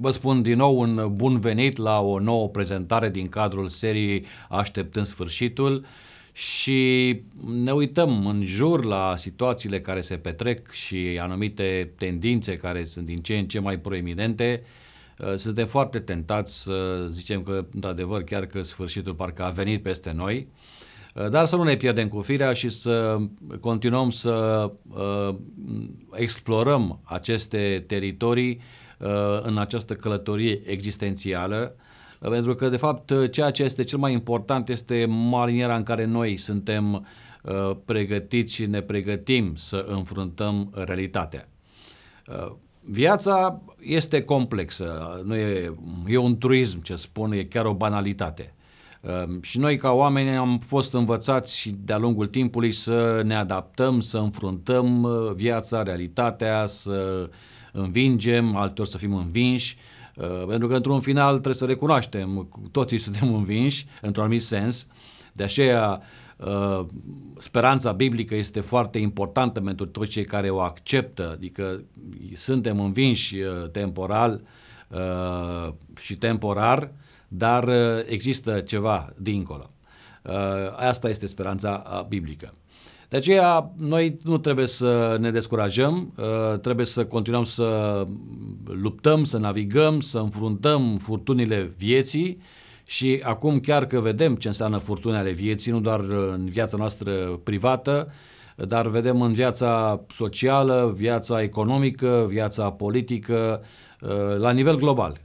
Vă spun din nou un bun venit la o nouă prezentare din cadrul seriei Așteptând sfârșitul și ne uităm în jur la situațiile care se petrec și anumite tendințe care sunt din ce în ce mai proeminente. Uh, suntem foarte tentați să zicem că, într-adevăr, chiar că sfârșitul parcă a venit peste noi, uh, dar să nu ne pierdem cu firea și să continuăm să uh, explorăm aceste teritorii uh, în această călătorie existențială, uh, pentru că, de fapt, ceea ce este cel mai important este maniera în care noi suntem uh, pregătiți și ne pregătim să înfruntăm realitatea. Uh, viața este complexă, nu e, e un truism ce spun, e chiar o banalitate. Uh, și noi ca oameni am fost învățați de-a lungul timpului să ne adaptăm, să înfruntăm uh, viața, realitatea, să învingem, altor să fim învinși, uh, pentru că într-un final trebuie să recunoaștem, toții suntem învinși, într-un anumit sens, de aceea uh, speranța biblică este foarte importantă pentru toți cei care o acceptă, adică suntem învinși uh, temporal și temporar, dar există ceva dincolo. Asta este speranța biblică. De aceea, noi nu trebuie să ne descurajăm, uh, trebuie să continuăm să luptăm, să navigăm, să înfruntăm furtunile vieții și acum chiar că vedem ce înseamnă furtunile vieții, nu doar în viața noastră privată, dar vedem în viața socială, viața economică, viața politică, uh, la nivel global.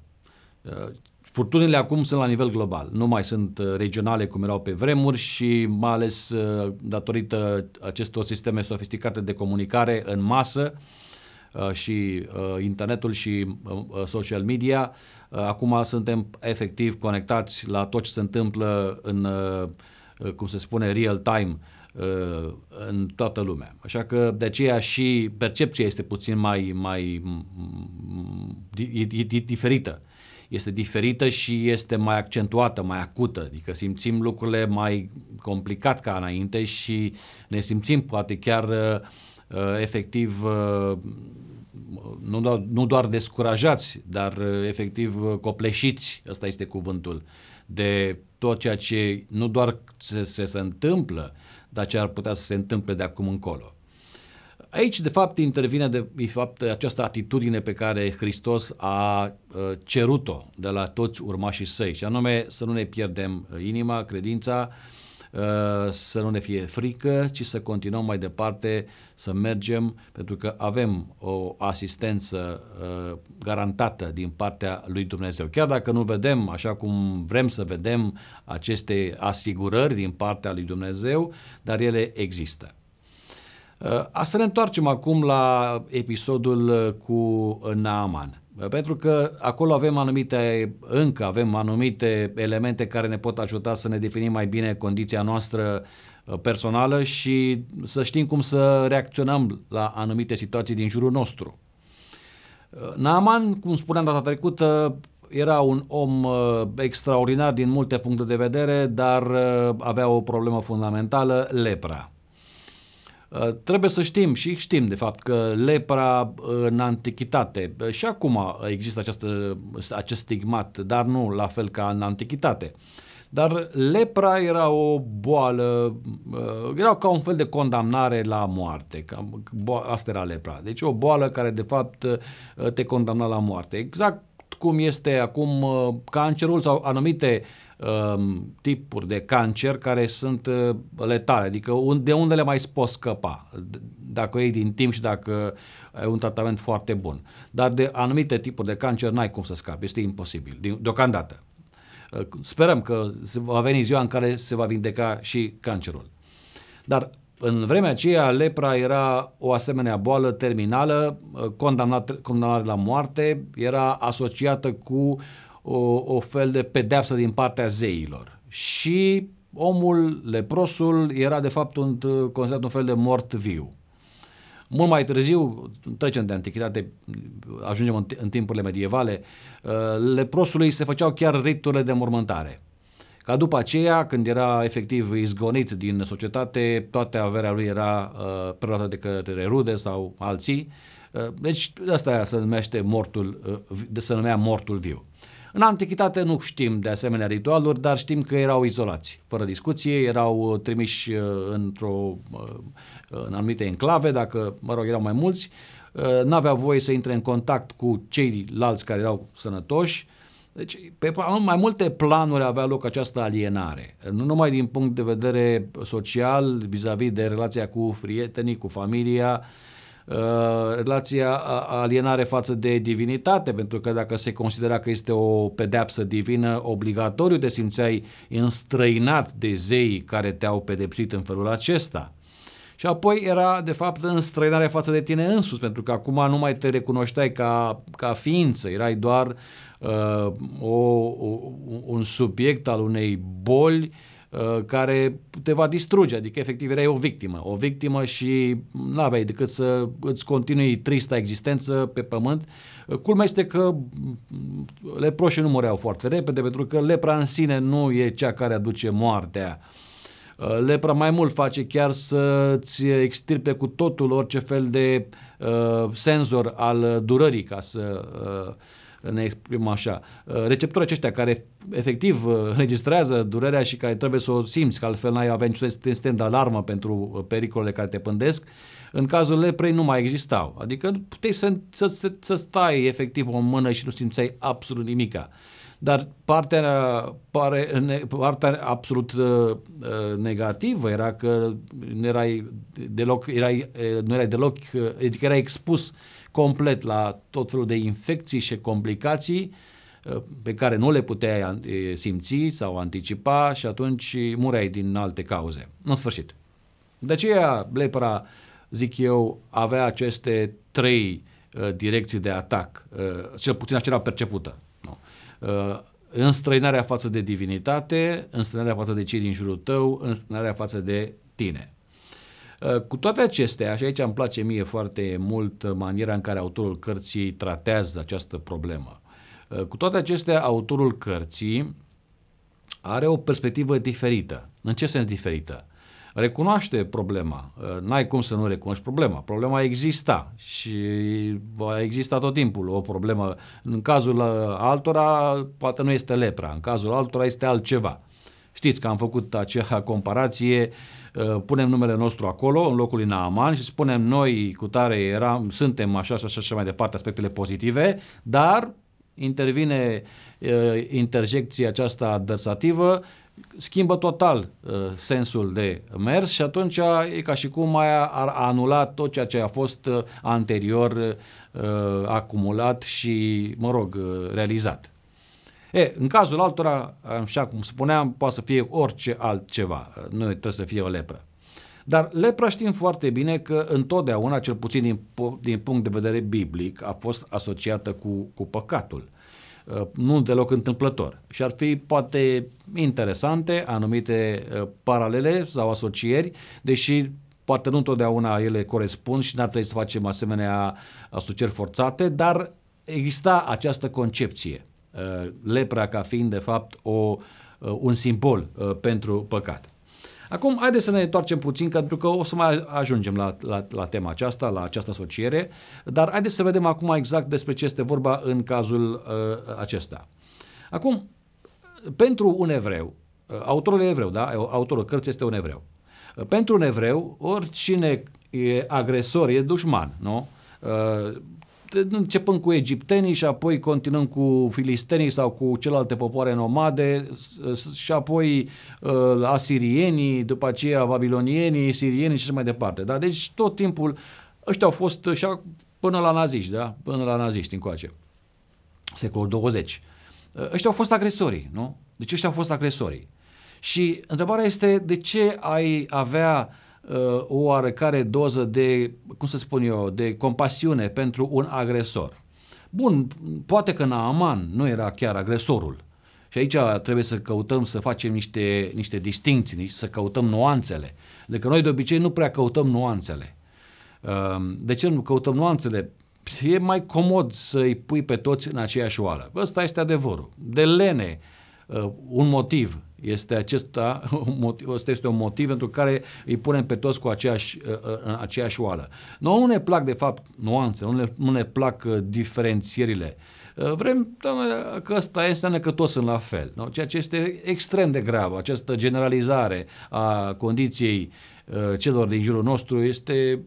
Uh, Furtunile acum sunt la nivel global, nu mai sunt uh, regionale cum erau pe vremuri și mai ales uh, datorită acestor sisteme sofisticate de comunicare în masă uh, și internetul și social media, acum suntem efectiv conectați la tot ce se întâmplă în, cum se spune, real time în toată lumea. Așa că de aceea și percepția este puțin mai, mai diferită este diferită și este mai accentuată, mai acută, adică simțim lucrurile mai complicat ca înainte și ne simțim poate chiar uh, uh efectiv uh, nu, doar, nu doar descurajați, dar uh, efectiv uh, copleșiți, ăsta este cuvântul, de tot ceea ce nu doar se, se, se întâmplă, dar ce ar putea să se întâmple de acum încolo. Aici, de fapt, intervine de, de fapt, această atitudine pe care Hristos a uh, cerut-o de la toți urmașii săi, și anume să nu ne pierdem uh, inima, credința, uh, să nu ne fie frică, ci să continuăm mai departe, să mergem, pentru că avem o asistență garantată din partea lui Dumnezeu. Chiar dacă nu vedem așa cum vrem să vedem aceste asigurări din partea lui Dumnezeu, dar ele există. Uh, să ne întoarcem acum la episodul uh, cu Naaman. Uh, pentru că acolo avem anumite, încă avem anumite elemente care ne pot ajuta să ne definim mai bine condiția noastră personală și să știm cum să reacționăm la anumite situații din jurul nostru. Naaman, cum spuneam data trecută, era un om extraordinar din multe puncte de vedere, dar avea o problemă fundamentală, lepra. Uh, trebuie să știm și știm de fapt că lepra în antichitate uh, și acum există această, acest stigmat, dar nu la fel ca în antichitate. Dar lepra era o boală, uh, era ca un fel de condamnare la moarte. Asta era lepra. Deci o boală care de fapt te condamna la moarte. Exact cum este acum cancerul sau anumite um, tipuri de cancer care sunt uh, letale, adică de unde le mai poți scăpa, dacă iei din timp și dacă ai un tratament foarte bun. Dar de anumite tipuri de cancer n-ai cum să scapi, este imposibil, deocamdată. Uh, sperăm că va veni ziua în care se va vindeca și cancerul. Dar în vremea aceea, lepra era o asemenea boală terminală, uh, condamnat, condamnată la moarte, era asociată cu o, o fel de pedeapsă din partea zeilor. Și omul, leprosul, era de fapt un, considerat un fel de mort viu. Mult mai târziu, trecem de antichitate, ajungem în, în timpurile medievale, uh, leprosului se făceau chiar riturile de mormântare. Ca după aceea, când era efectiv izgonit din societate, toată averea lui era uh, preluată de către rude sau alții Deci asta se numește mortul, se numea mortul viu. În antichitate nu știm de asemenea ritualuri, dar știm că erau izolați, fără discuție, erau trimiși într-o, în anumite enclave, dacă, mă rog, erau mai mulți, n-aveau voie să intre în contact cu ceilalți care erau sănătoși, deci, pe mai multe planuri avea loc această alienare. Nu numai din punct de vedere social, vis-a-vis de relația cu prietenii, cu familia, uh, relația alienare față de divinitate, pentru că dacă se considera că este o pedeapsă divină, obligatoriu te simțeai înstrăinat de zeii care te-au pedepsit în felul acesta. Și apoi era, de fapt, înstrăinare față de tine însuți, pentru că acum nu mai te recunoșteai ca, ca ființă, erai doar uh, o, o, un subiect al unei boli uh, care te va distruge, adică efectiv erai o victimă, o victimă și nu aveai decât să îți continui trista existență pe pământ. Uh, culmea este că leproșii nu mureau foarte repede, pentru că lepra în sine nu e cea care aduce moartea, Uh, lepra mai mult face chiar să-ți extirpe cu totul orice fel de uh, senzor al durării, ca să uh, ne exprimăm așa. Uh, receptorii aceștia care efectiv uh, înregistrează durerea și care trebuie să o simți, că altfel n-ai avea niciun sistem de alarmă pentru pericolele care te pândesc, în cazul leprei nu mai existau. Adică puteai să, să, să, să stai efectiv o mână și nu simțeai absolut nimica. Dar partea, pare, partea absolut uh, negativă era că nu erai deloc, erai, uh, nu erai deloc, uh, adică erai expus complet la tot felul de infecții și complicații uh, pe care nu le puteai simți sau anticipa și atunci mureai din alte cauze. În sfârșit. De aceea lepra, zic eu, avea aceste trei uh, direcții de atac, uh, cel puțin acelea percepută. Uh, înstrăinarea față de divinitate, înstrăinarea față de cei din jurul tău, înstrăinarea față de tine. Uh, cu toate acestea, și aici îmi place mie foarte mult maniera în care autorul cărții tratează această problemă. Uh, cu toate acestea, autorul cărții are o perspectivă diferită. În ce sens diferită? recunoaște problema. Uh, n-ai cum să nu recunoști problema. Problema exista și va exista tot timpul o problemă. În cazul uh, altora poate nu este lepra, în cazul altora este altceva. Știți că am făcut acea comparație, uh, punem numele nostru acolo, în locul lui Naaman și spunem noi cu tare eram, suntem așa și așa și mai departe, aspectele pozitive, dar intervine interjecția aceasta adversativă schimbă total uh, sensul de mers și atunci e ca și cum mai ar anula tot ceea ce a fost uh, anterior uh, acumulat și, mă rog, uh, realizat. E, în cazul altora, așa cum spuneam, poate să fie orice altceva, uh, nu trebuie să fie o lepră. Dar lepra știm foarte bine că întotdeauna, cel puțin din, din punct de vedere biblic, a fost asociată cu, cu păcatul. Uh, nu deloc întâmplător. Și ar fi poate interesante anumite uh, paralele sau asocieri, deși poate nu întotdeauna ele corespund și n-ar trebui să facem asemenea asocieri forțate, dar exista această concepție, uh, lepra ca fiind de fapt o, un simbol pentru păcat. Acum, haideți să ne întoarcem puțin, pentru că o să mai ajungem la, la, la tema aceasta, la această asociere, dar haideți să vedem acum exact despre ce este vorba în cazul uh, acesta. Acum, pentru un evreu, uh, autorul e evreu, da? Autorul cărții este un evreu. Uh, pentru un evreu, oricine e agresor, e dușman, nu? Uh, începând cu egiptenii și apoi continuăm cu filistenii sau cu celelalte popoare nomade și apoi uh, asirienii, după aceea babilonienii, sirienii și așa mai departe. Da? Deci tot timpul ăștia au fost și până la naziști, da? până la naziști încoace, secolul 20. Uh, ăștia au fost agresorii, nu? Deci ăștia au fost agresorii. Și întrebarea este de ce ai avea uh, o oarecare doză de, cum să spun eu, de compasiune pentru un agresor. Bun, poate că Naaman nu era chiar agresorul. Și aici trebuie să căutăm să facem niște, niște distinții, să căutăm nuanțele. De că noi de obicei nu prea căutăm nuanțele. Uh, de ce nu căutăm nuanțele? E mai comod să-i pui pe toți în aceeași oală. Ăsta este adevărul. De lene uh, un motiv este acesta, ăsta este un motiv pentru care îi punem pe toți cu aceeași, uh, uh, în aceeași oală. Noi nu ne plac, de fapt, nuanțe, nu ne, nu ne plac diferențierile. Vrem că ăsta este că toți sunt la fel, nu? ceea ce este extrem de grav. Această generalizare a condiției celor din jurul nostru este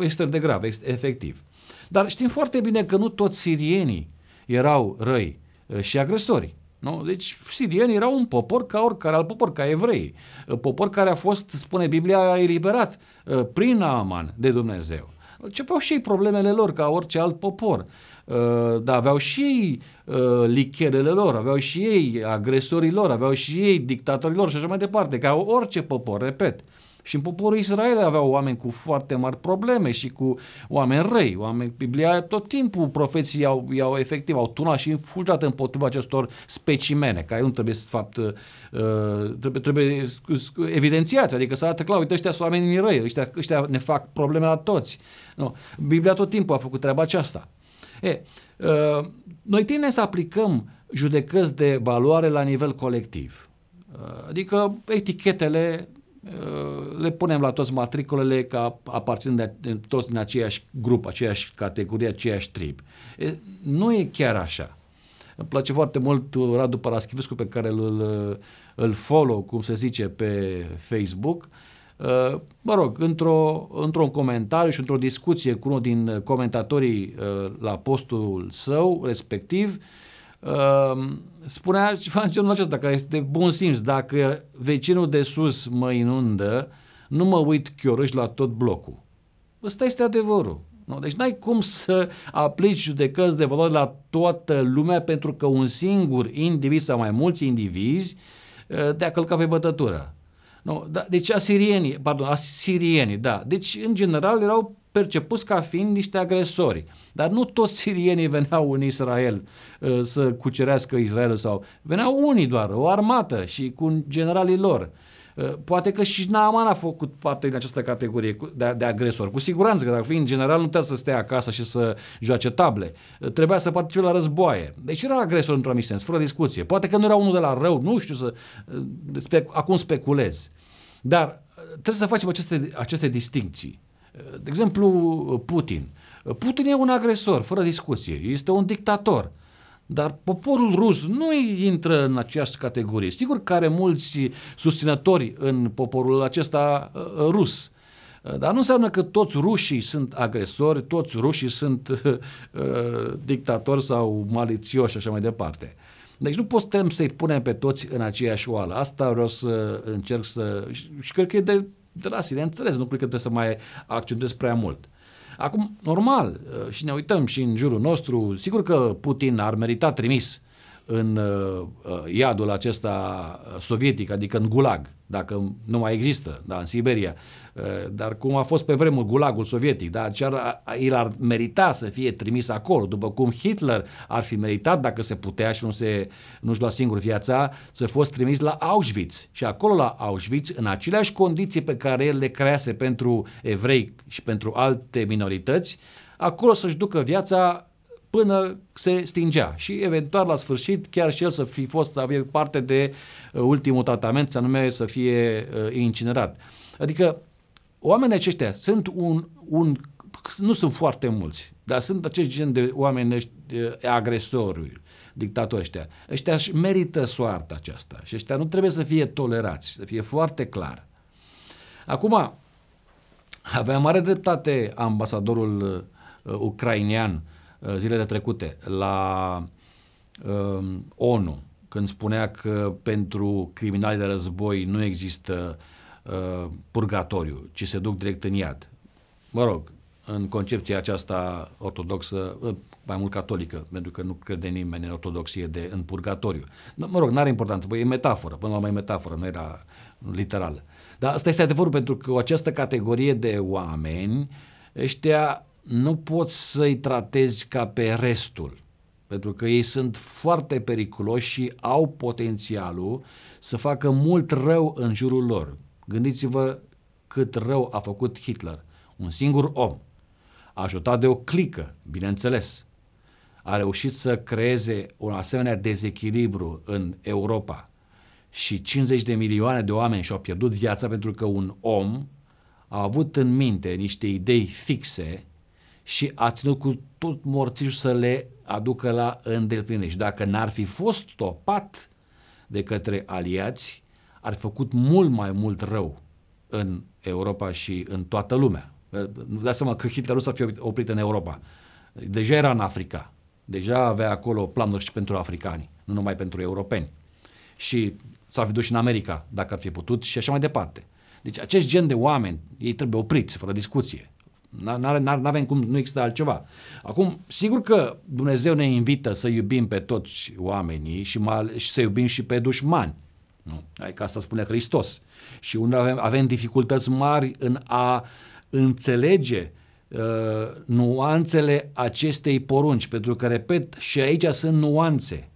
extrem de grav, efectiv. Dar știm foarte bine că nu toți sirienii erau răi și agresori. Nu? Deci sirienii erau un popor ca oricare alt popor, ca evrei. Popor care a fost, spune Biblia, eliberat uh, prin Aman de Dumnezeu. Începeau și ei problemele lor ca orice alt popor. Uh, dar aveau și ei uh, licherele lor, aveau și ei agresorii lor, aveau și ei dictatorii lor și așa mai departe, ca orice popor, repet. Și în poporul Israel aveau oameni cu foarte mari probleme și cu oameni răi. Oameni, Biblia tot timpul profeții au, au efectiv, au tunat și infulgat împotriva acestor specimene, care nu trebuie, să fapt, uh, trebuie, trebuie evidențiați, adică să arate clar, uite, ăștia sunt oamenii răi, ăștia, ăștia ne fac probleme la toți. Nu. Biblia tot timpul a făcut treaba aceasta. E, uh, noi tindem să aplicăm judecăți de valoare la nivel colectiv. Uh, adică etichetele Uh, le punem la toți matricolele ca aparțin de, de toți din aceeași grup, aceeași categorie, aceeași trib. E, nu e chiar așa. Îmi place foarte mult Radu Paraschivescu pe care îl, îl follow, cum se zice, pe Facebook. Uh, mă rog, într-o, într-un comentariu și într-o discuție cu unul din comentatorii uh, la postul său respectiv, Ehm, spunea ceva în genul acesta, care este bun simț. Dacă vecinul de sus mă inundă, nu mă uit chiorâși la tot blocul. Ăsta este adevărul. Nu? Deci n-ai cum să aplici judecăți de valoare la toată lumea pentru că un singur individ sau mai mulți indivizi te-a călcat pe bătătură. Nu? Da, deci asirienii, pardon, asirienii, da. Deci, în general, erau percepuți ca fiind niște agresori. Dar nu toți sirienii veneau în Israel uh, să cucerească Israelul sau veneau unii doar, o armată și cu generalii lor. Uh, poate că și Naaman a făcut parte din această categorie de, de agresor. Cu siguranță că dacă fiind general nu trebuie să stea acasă și să joace table. Uh, trebuia să participe la războaie. Deci era agresor într-un anumit sens, fără discuție. Poate că nu era unul de la rău, nu știu să... Spec, acum speculez. Dar trebuie să facem aceste, aceste distincții. De exemplu, Putin. Putin e un agresor, fără discuție. Este un dictator. Dar poporul rus nu intră în aceeași categorie. Sigur că are mulți susținători în poporul acesta uh, rus. Dar nu înseamnă că toți rușii sunt agresori, toți rușii sunt uh, dictatori sau malițioși și așa mai departe. Deci nu putem să-i punem pe toți în aceeași oală. Asta vreau să încerc să... Și cred că e de de la sine înțeles, nu cred că trebuie să mai accentuez prea mult. Acum, normal, uh, și ne uităm și în jurul nostru, sigur că Putin ar merita trimis în uh, uh, iadul acesta sovietic, adică în gulag, dacă nu mai există, da, în Siberia, uh, dar cum a fost pe vremuri gulagul sovietic, da, ar, el ar merita să fie trimis acolo, după cum Hitler ar fi meritat, dacă se putea și nu se, nu-și lua singur viața, să fost trimis la Auschwitz. Și acolo la Auschwitz, în aceleași condiții pe care el le crease pentru evrei și pentru alte minorități, acolo să-și ducă viața până se stingea și eventual la sfârșit chiar și el să fi fost să avea parte de uh, ultimul tratament, să anume să fie uh, incinerat. Adică oamenii aceștia sunt un, un nu sunt foarte mulți, dar sunt acești gen de oameni uh, agresori, dictatori ăștia. Ăștia își merită soarta aceasta și ăștia nu trebuie să fie tolerați, să fie foarte clar. Acum, avea mare dreptate ambasadorul uh, ucrainian Uh, zilele trecute la uh, ONU, când spunea că pentru criminali de război nu există uh, purgatoriu, ci se duc direct în iad. Mă rog, în concepția aceasta ortodoxă, uh, mai mult catolică, pentru că nu crede nimeni în ortodoxie de în purgatoriu. Mă rog, n-are importanță, bă, e metaforă, până la mai metaforă, nu era literală. Dar asta este adevărul pentru că această categorie de oameni, ăștia nu poți să-i tratezi ca pe restul, pentru că ei sunt foarte periculoși și au potențialul să facă mult rău în jurul lor. Gândiți-vă cât rău a făcut Hitler. Un singur om, ajutat de o clică, bineînțeles, a reușit să creeze un asemenea dezechilibru în Europa și 50 de milioane de oameni și-au pierdut viața pentru că un om a avut în minte niște idei fixe și a ținut cu tot morțișul să le aducă la îndeplinire. Și dacă n-ar fi fost stopat de către aliați, ar fi făcut mult mai mult rău în Europa și în toată lumea. Nu dați seama că Hitler nu s-ar fi oprit în Europa. Deja era în Africa. Deja avea acolo planuri și pentru africani, nu numai pentru europeni. Și s-ar fi dus și în America, dacă ar fi putut, și așa mai departe. Deci acest gen de oameni, ei trebuie opriți, fără discuție. Nu avem cum, nu există altceva. Acum, sigur că Dumnezeu ne invită să iubim pe toți oamenii și, mai, și să iubim și pe dușmani. Nu? Adică asta spune Hristos. Și unde avem, avem dificultăți mari în a înțelege uh, nuanțele acestei porunci, pentru că, repet, și aici sunt nuanțe.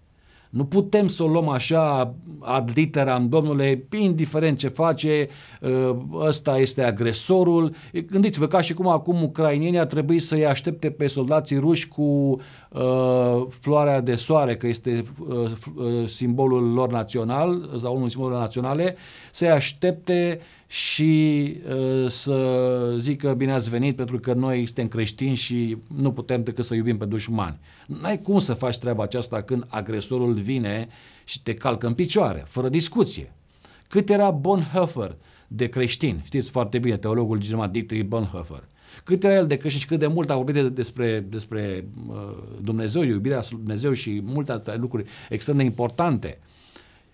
Nu putem să o luăm așa ad literam, domnule, indiferent ce face, ă, ăsta este agresorul. Gândiți-vă ca și cum acum ucrainienii ar trebui să-i aștepte pe soldații ruși cu uh, floarea de soare, că este uh, simbolul lor național, sau unul simbol naționale, să-i aștepte uh, și uh, să zică bine ați venit pentru că noi suntem creștini și nu putem decât să iubim pe dușmani. N-ai cum să faci treaba aceasta când agresorul vine și te calcă în picioare, fără discuție. Cât era Bonhoeffer de creștin, știți foarte bine, teologul german Dietrich Bonhoeffer, cât era el de creștin și cât de mult a vorbit de, despre, despre uh, Dumnezeu, iubirea Dumnezeu și multe alte lucruri extrem de importante.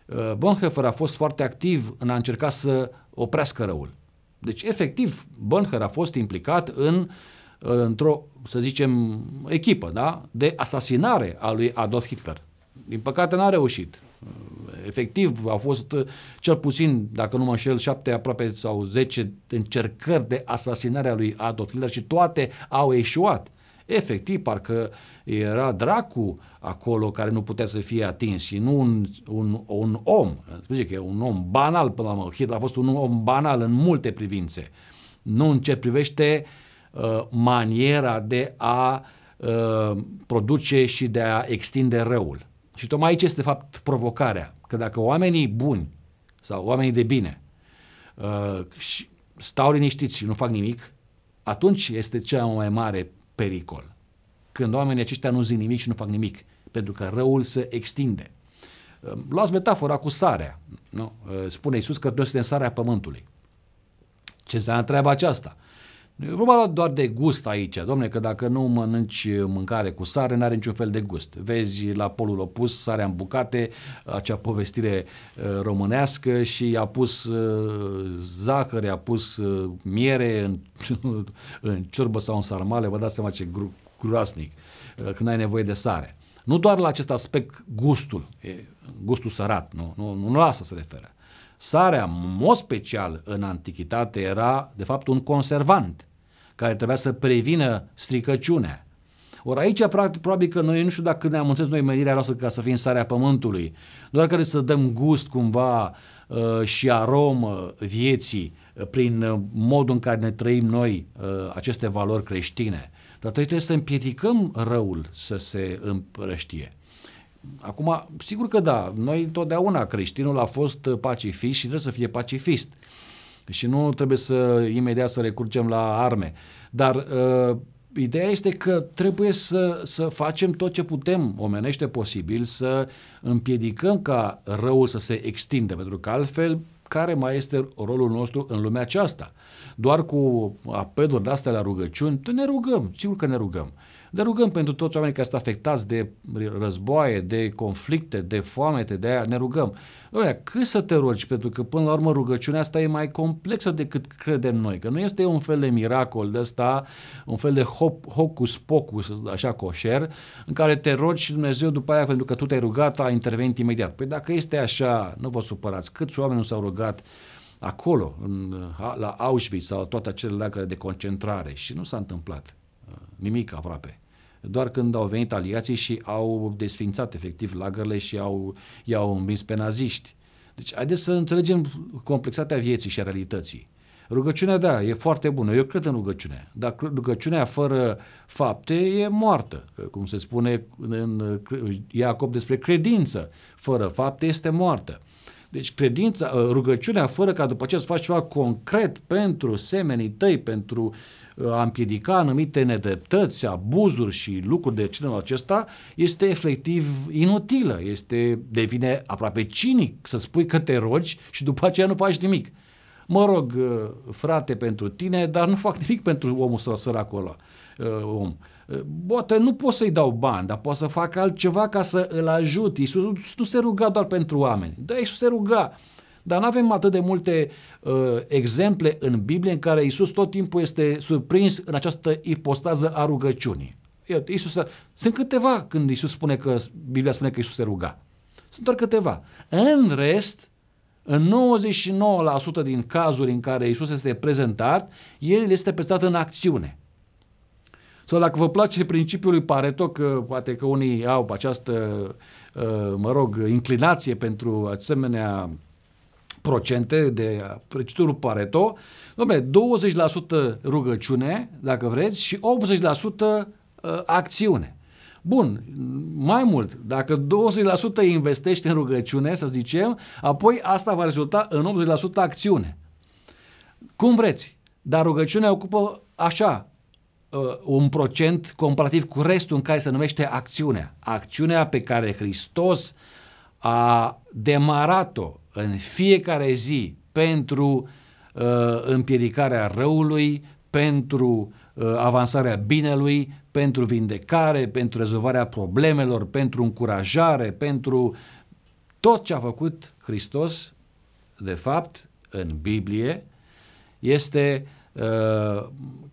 Uh, Bonhoeffer a fost foarte activ în a încerca să oprească răul. Deci, efectiv, Bonhoeffer a fost implicat în, într-o, să zicem, echipă da? de asasinare a lui Adolf Hitler. Din păcate n-a reușit. Efectiv, au fost cel puțin, dacă nu mă înșel, șapte aproape sau zece încercări de asasinare a lui Adolf Hitler și toate au eșuat. Efectiv, parcă era dracu acolo care nu putea să fie atins și nu un, un, un om, zice că e un om banal până la urmă. Hitler a fost un om banal în multe privințe. Nu în ce privește uh, maniera de a uh, produce și de a extinde răul. Și tocmai aici este de fapt provocarea, că dacă oamenii buni sau oamenii de bine uh, stau liniștiți și nu fac nimic, atunci este cea mai mare pericol. Când oamenii aceștia nu zic nimic și nu fac nimic, pentru că răul se extinde. Luați metafora cu sarea. Nu? Spune Iisus că noi suntem sarea pământului. Ce înseamnă treaba aceasta? Nu e vorba doar de gust aici, domne, că dacă nu mănânci mâncare cu sare, n-are niciun fel de gust. Vezi la polul opus sarea în bucate, acea povestire uh, românească și a pus uh, zahăr, a pus uh, miere în, în ciorbă sau în sarmale, vă dați seama ce gru, groasnic, când ai nevoie de sare. Nu doar la acest aspect gustul, e gustul sărat, nu, nu, nu la asta se referă. Sarea, în mod special în antichitate, era de fapt un conservant care trebuia să prevină stricăciunea. Ori aici, practic, probabil că noi nu știu dacă ne-am înțeles noi menirea noastră ca să fim sarea pământului, doar care să dăm gust cumva uh, și aromă vieții uh, prin uh, modul în care ne trăim noi uh, aceste valori creștine. Dar trebuie să împiedicăm răul să se împrăștie. Acum, sigur că da, noi întotdeauna creștinul a fost pacifist și trebuie să fie pacifist. Și nu trebuie să imediat să recurgem la arme. Dar uh, ideea este că trebuie să, să facem tot ce putem omenește posibil să împiedicăm ca răul să se extindă, pentru că altfel care mai este rolul nostru în lumea aceasta. Doar cu apeluri de astea la rugăciuni, ne rugăm, sigur că ne rugăm. Ne rugăm pentru toți oamenii care sunt afectați de războaie, de conflicte, de foamete, de aia ne rugăm. Doamne, cât să te rogi? Pentru că până la urmă rugăciunea asta e mai complexă decât credem noi, că nu este un fel de miracol de ăsta, un fel de hop, hocus pocus, așa coșer, în care te rogi și Dumnezeu după aia, pentru că tu te-ai rugat, a intervenit imediat. Păi dacă este așa, nu vă supărați, câți oameni nu s-au rugat acolo, în, la Auschwitz sau toate acele lagăre de concentrare și nu s-a întâmplat nimic aproape doar când au venit aliații și au desfințat efectiv lagările și au, i-au învins pe naziști. Deci haideți să înțelegem complexitatea vieții și a realității. Rugăciunea, da, e foarte bună. Eu cred în rugăciune. Dar rugăciunea fără fapte e moartă. Cum se spune în Iacob despre credință. Fără fapte este moartă. Deci credința, uh, rugăciunea fără ca după aceea să faci ceva concret pentru semenii tăi, pentru uh, a împiedica anumite nedreptăți, abuzuri și lucruri de genul acesta, este efectiv inutilă, este, devine aproape cinic să spui că te rogi și după aceea nu faci nimic. Mă rog, uh, frate, pentru tine, dar nu fac nimic pentru omul sărac acolo, om. Poate nu pot să-i dau bani, dar pot să fac altceva ca să îl ajut. Iisus nu se ruga doar pentru oameni. Da, Iisus se ruga. Dar nu avem atât de multe uh, exemple în Biblie în care Iisus tot timpul este surprins în această ipostază a rugăciunii. Iisus, sunt câteva când Iisus spune că, Biblia spune că Iisus se ruga. Sunt doar câteva. În rest, în 99% din cazuri în care Iisus este prezentat, El este prezentat în acțiune. Sau dacă vă place principiul lui Pareto, că poate că unii au această, uh, mă rog, inclinație pentru asemenea procente de preciturul Pareto, dom'le, 20% rugăciune, dacă vreți, și 80% uh, acțiune. Bun, mai mult, dacă 20% investești în rugăciune, să zicem, apoi asta va rezulta în 80% acțiune. Cum vreți, dar rugăciunea ocupă așa, uh, un procent comparativ cu restul în care se numește acțiunea. Acțiunea pe care Hristos a demarat-o în fiecare zi pentru uh, împiedicarea răului, pentru uh, avansarea binelui, pentru vindecare, pentru rezolvarea problemelor, pentru încurajare, pentru tot ce a făcut Hristos, de fapt, în Biblie, este uh,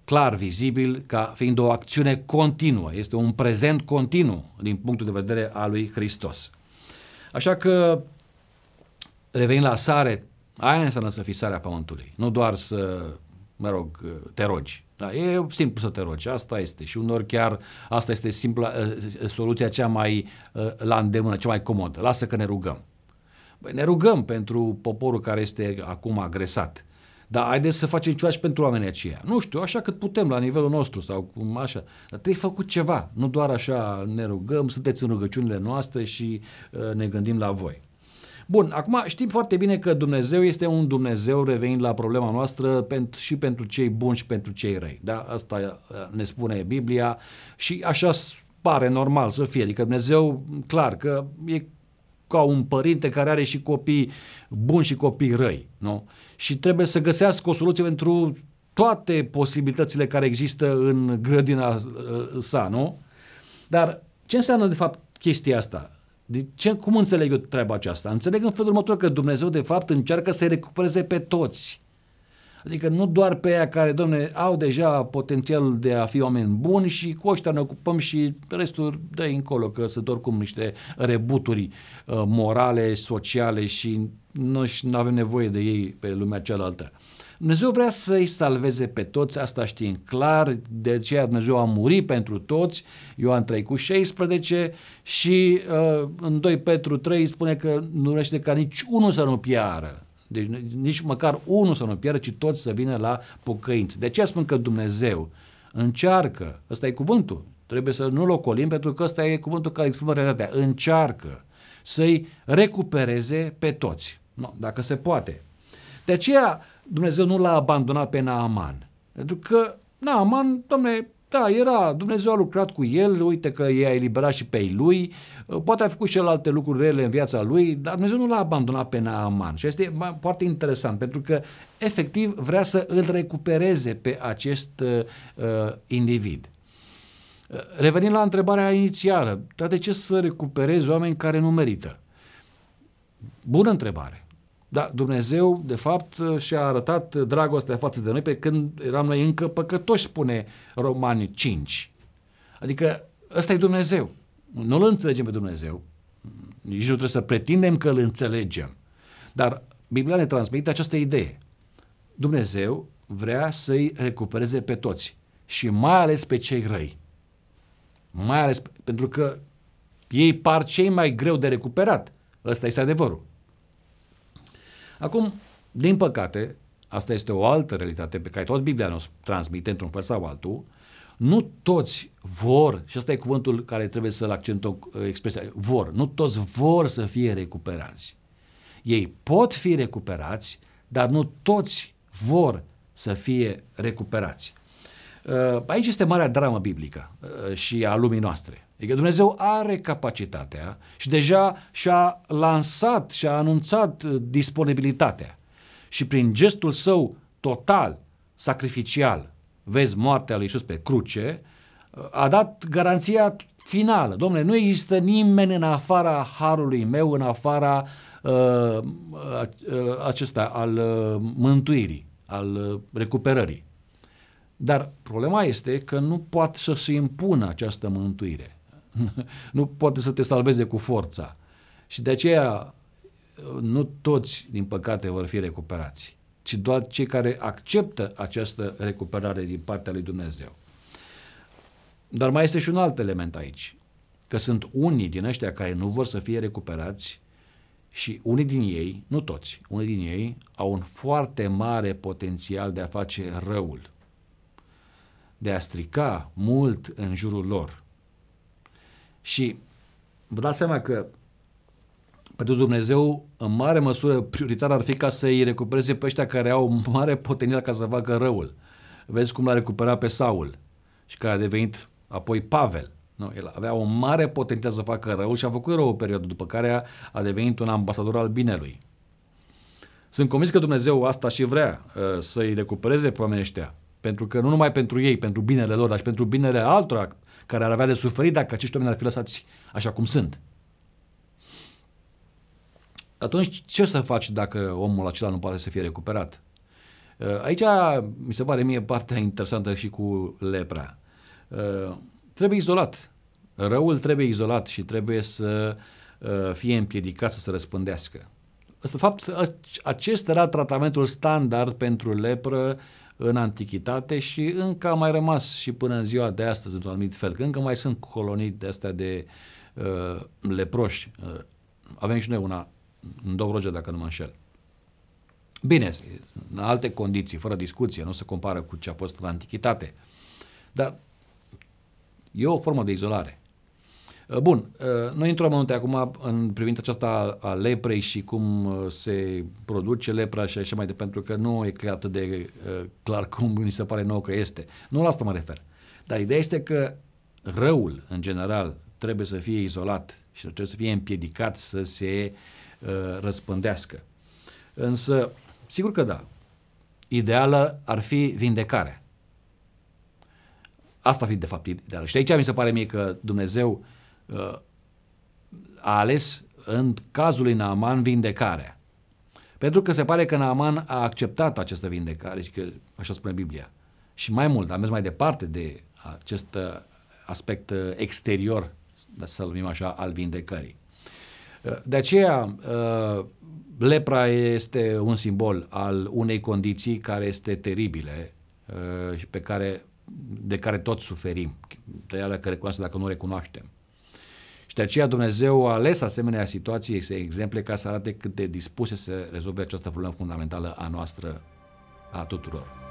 clar vizibil ca fiind o acțiune continuă, este un prezent continuu din punctul de vedere al lui Hristos. Așa că, revenind la sare, aia înseamnă să fii sarea pământului, nu doar să, mă rog, te rogi. Da, e simplu să te rogi, asta este. Și unor chiar asta este simpla, uh, soluția cea mai uh, la îndemână, cea mai comodă. Lasă că ne rugăm. Băi, ne rugăm pentru poporul care este acum agresat dar haideți să facem ceva și pentru oamenii aceia. Nu știu, așa cât putem la nivelul nostru sau cum așa. Dar trebuie făcut ceva, nu doar așa ne rugăm, sunteți în rugăciunile noastre și uh, ne gândim la voi. Bun, acum știm foarte bine că Dumnezeu este un Dumnezeu, revenind la problema noastră, pentru, și pentru cei buni și pentru cei răi. Da? Asta uh, ne spune Biblia și așa pare normal să fie. Adică Dumnezeu, clar că e ca un părinte care are și copii buni și copii răi. Nu? Și trebuie să găsească o soluție pentru toate posibilitățile care există în grădina uh, sa, nu? Dar ce înseamnă de fapt chestia asta? De ce, cum înțeleg eu treaba aceasta? Înțeleg în felul următor că Dumnezeu de fapt încearcă să-i recupereze pe toți. Adică nu doar pe aia care, domne, au deja potențial de a fi oameni buni și cu ăștia ne ocupăm și restul dă încolo, că sunt oricum niște rebuturi uh, morale, sociale și nu avem nevoie de ei pe lumea cealaltă. Dumnezeu vrea să-i salveze pe toți, asta știm clar, de aceea Dumnezeu a murit pentru toți, Ioan 3 cu 16 și uh, în 2 Petru 3 spune că nu vrește ca nici unul să nu piară, deci nici măcar unul să nu pierdă, ci toți să vină la pocăință. De aceea spun că Dumnezeu încearcă, ăsta e cuvântul, trebuie să nu-l ocolim pentru că ăsta e cuvântul care exprimă realitatea, încearcă să-i recupereze pe toți, no, dacă se poate. De aceea Dumnezeu nu l-a abandonat pe Naaman, pentru că Naaman, domne, da, era, Dumnezeu a lucrat cu el, uite că i-a eliberat și pe lui, uh, poate a făcut și el alte lucruri rele în viața lui, dar Dumnezeu nu l-a abandonat pe Naaman. Și este foarte interesant, pentru că efectiv vrea să îl recupereze pe acest uh, uh individ. Uh, revenind la întrebarea inițială, dar de ce să recuperezi oameni care nu merită? Bună întrebare. Da, Dumnezeu, de fapt, și-a arătat dragostea față de noi pe când eram noi încă păcătoși, spune Romani 5. Adică ăsta e Dumnezeu. Nu îl înțelegem pe Dumnezeu. Nici nu trebuie să pretindem că îl înțelegem. Dar Biblia ne transmite această idee. Dumnezeu vrea să-i recupereze pe toți și mai ales pe cei răi. Mai ales pentru că ei par cei mai greu de recuperat. Ăsta este adevărul. Acum, din păcate, asta este o altă realitate pe care tot Biblia ne-o transmite într-un fel sau altul, nu toți vor, și ăsta e cuvântul care trebuie să-l accentăm, uh, expresia, vor, nu toți vor să fie recuperați. Ei pot fi recuperați, dar nu toți vor să fie recuperați. Uh, aici este marea dramă biblică uh, și a lumii noastre. Adică Dumnezeu are capacitatea și deja și-a lansat și-a anunțat disponibilitatea. Și prin gestul său total, sacrificial, vezi moartea lui Iisus pe cruce, a dat garanția finală. Domnule, nu există nimeni în afara harului meu, în afara uh, uh, acesta al uh, mântuirii, al uh, recuperării. Dar problema este că nu poate să se impună această mântuire. nu poate să te salveze cu forța. Și de aceea uh, nu toți, din păcate, vor fi recuperați ci doar cei care acceptă această recuperare din partea lui Dumnezeu. Dar mai este și un alt element aici, că sunt unii din ăștia care nu vor să fie recuperați și unii din ei, nu toți, unii din ei au un foarte mare potențial de a face răul, de a strica mult în jurul lor. Și vă dați seama că pentru Dumnezeu, în mare măsură, prioritar ar fi ca să-i recupereze pe ăștia care au mare potențial ca să facă răul. Vezi cum l-a recuperat pe Saul și care a devenit apoi Pavel. Nu, el avea un mare potențial să facă răul și a făcut rău o perioadă, după care a, a devenit un ambasador al binelui. Sunt convins că Dumnezeu asta și vrea, uh, să-i recupereze pe oamenii ăștia. Pentru că nu numai pentru ei, pentru binele lor, dar și pentru binele altora care ar avea de suferit dacă acești oameni ar fi lăsați așa cum sunt atunci ce să faci dacă omul acela nu poate să fie recuperat? Uh, aici mi se pare mie partea interesantă și cu lepra. Uh, trebuie izolat. Răul trebuie izolat și trebuie să uh, fie împiedicat să se răspândească. De fapt, acesta era tratamentul standard pentru lepră în antichitate și încă a mai rămas și până în ziua de astăzi într-un anumit fel. Că încă mai sunt colonii de astea de uh, leproși. Uh, avem și noi una în Dobrogea, dacă nu mă înșel. Bine, în alte condiții, fără discuție, nu se compară cu ce a fost în antichitate. Dar e o formă de izolare. Uh, bun, uh, noi intrăm în acum în privința aceasta a leprei și cum uh, se produce lepra și așa mai departe, pentru că nu e atât de clar cum mi se pare nou că este. Nu la asta mă refer. Dar ideea este că răul, în general, trebuie să fie izolat și trebuie să fie împiedicat să se uh, Uh, răspândească. Însă, sigur că da, ideală ar fi vindecarea. Asta ar fi de fapt ideală. Și aici mi se pare mie că Dumnezeu uh, a ales în cazul lui Naaman vindecarea. Pentru că se pare că Naaman a acceptat această vindecare, și că așa spune Biblia. Și mai mult, a mers mai departe de acest uh, aspect exterior, să-l numim așa, al vindecării. De aceea, uh, lepra este un simbol al unei condiții care este teribile uh, și pe care, de care toți suferim, de ea dacă recunoaște dacă nu recunoaștem. Și de aceea Dumnezeu a ales asemenea situații, exemple, ca să arate cât de dispuse să rezolve această problemă fundamentală a noastră, a tuturor.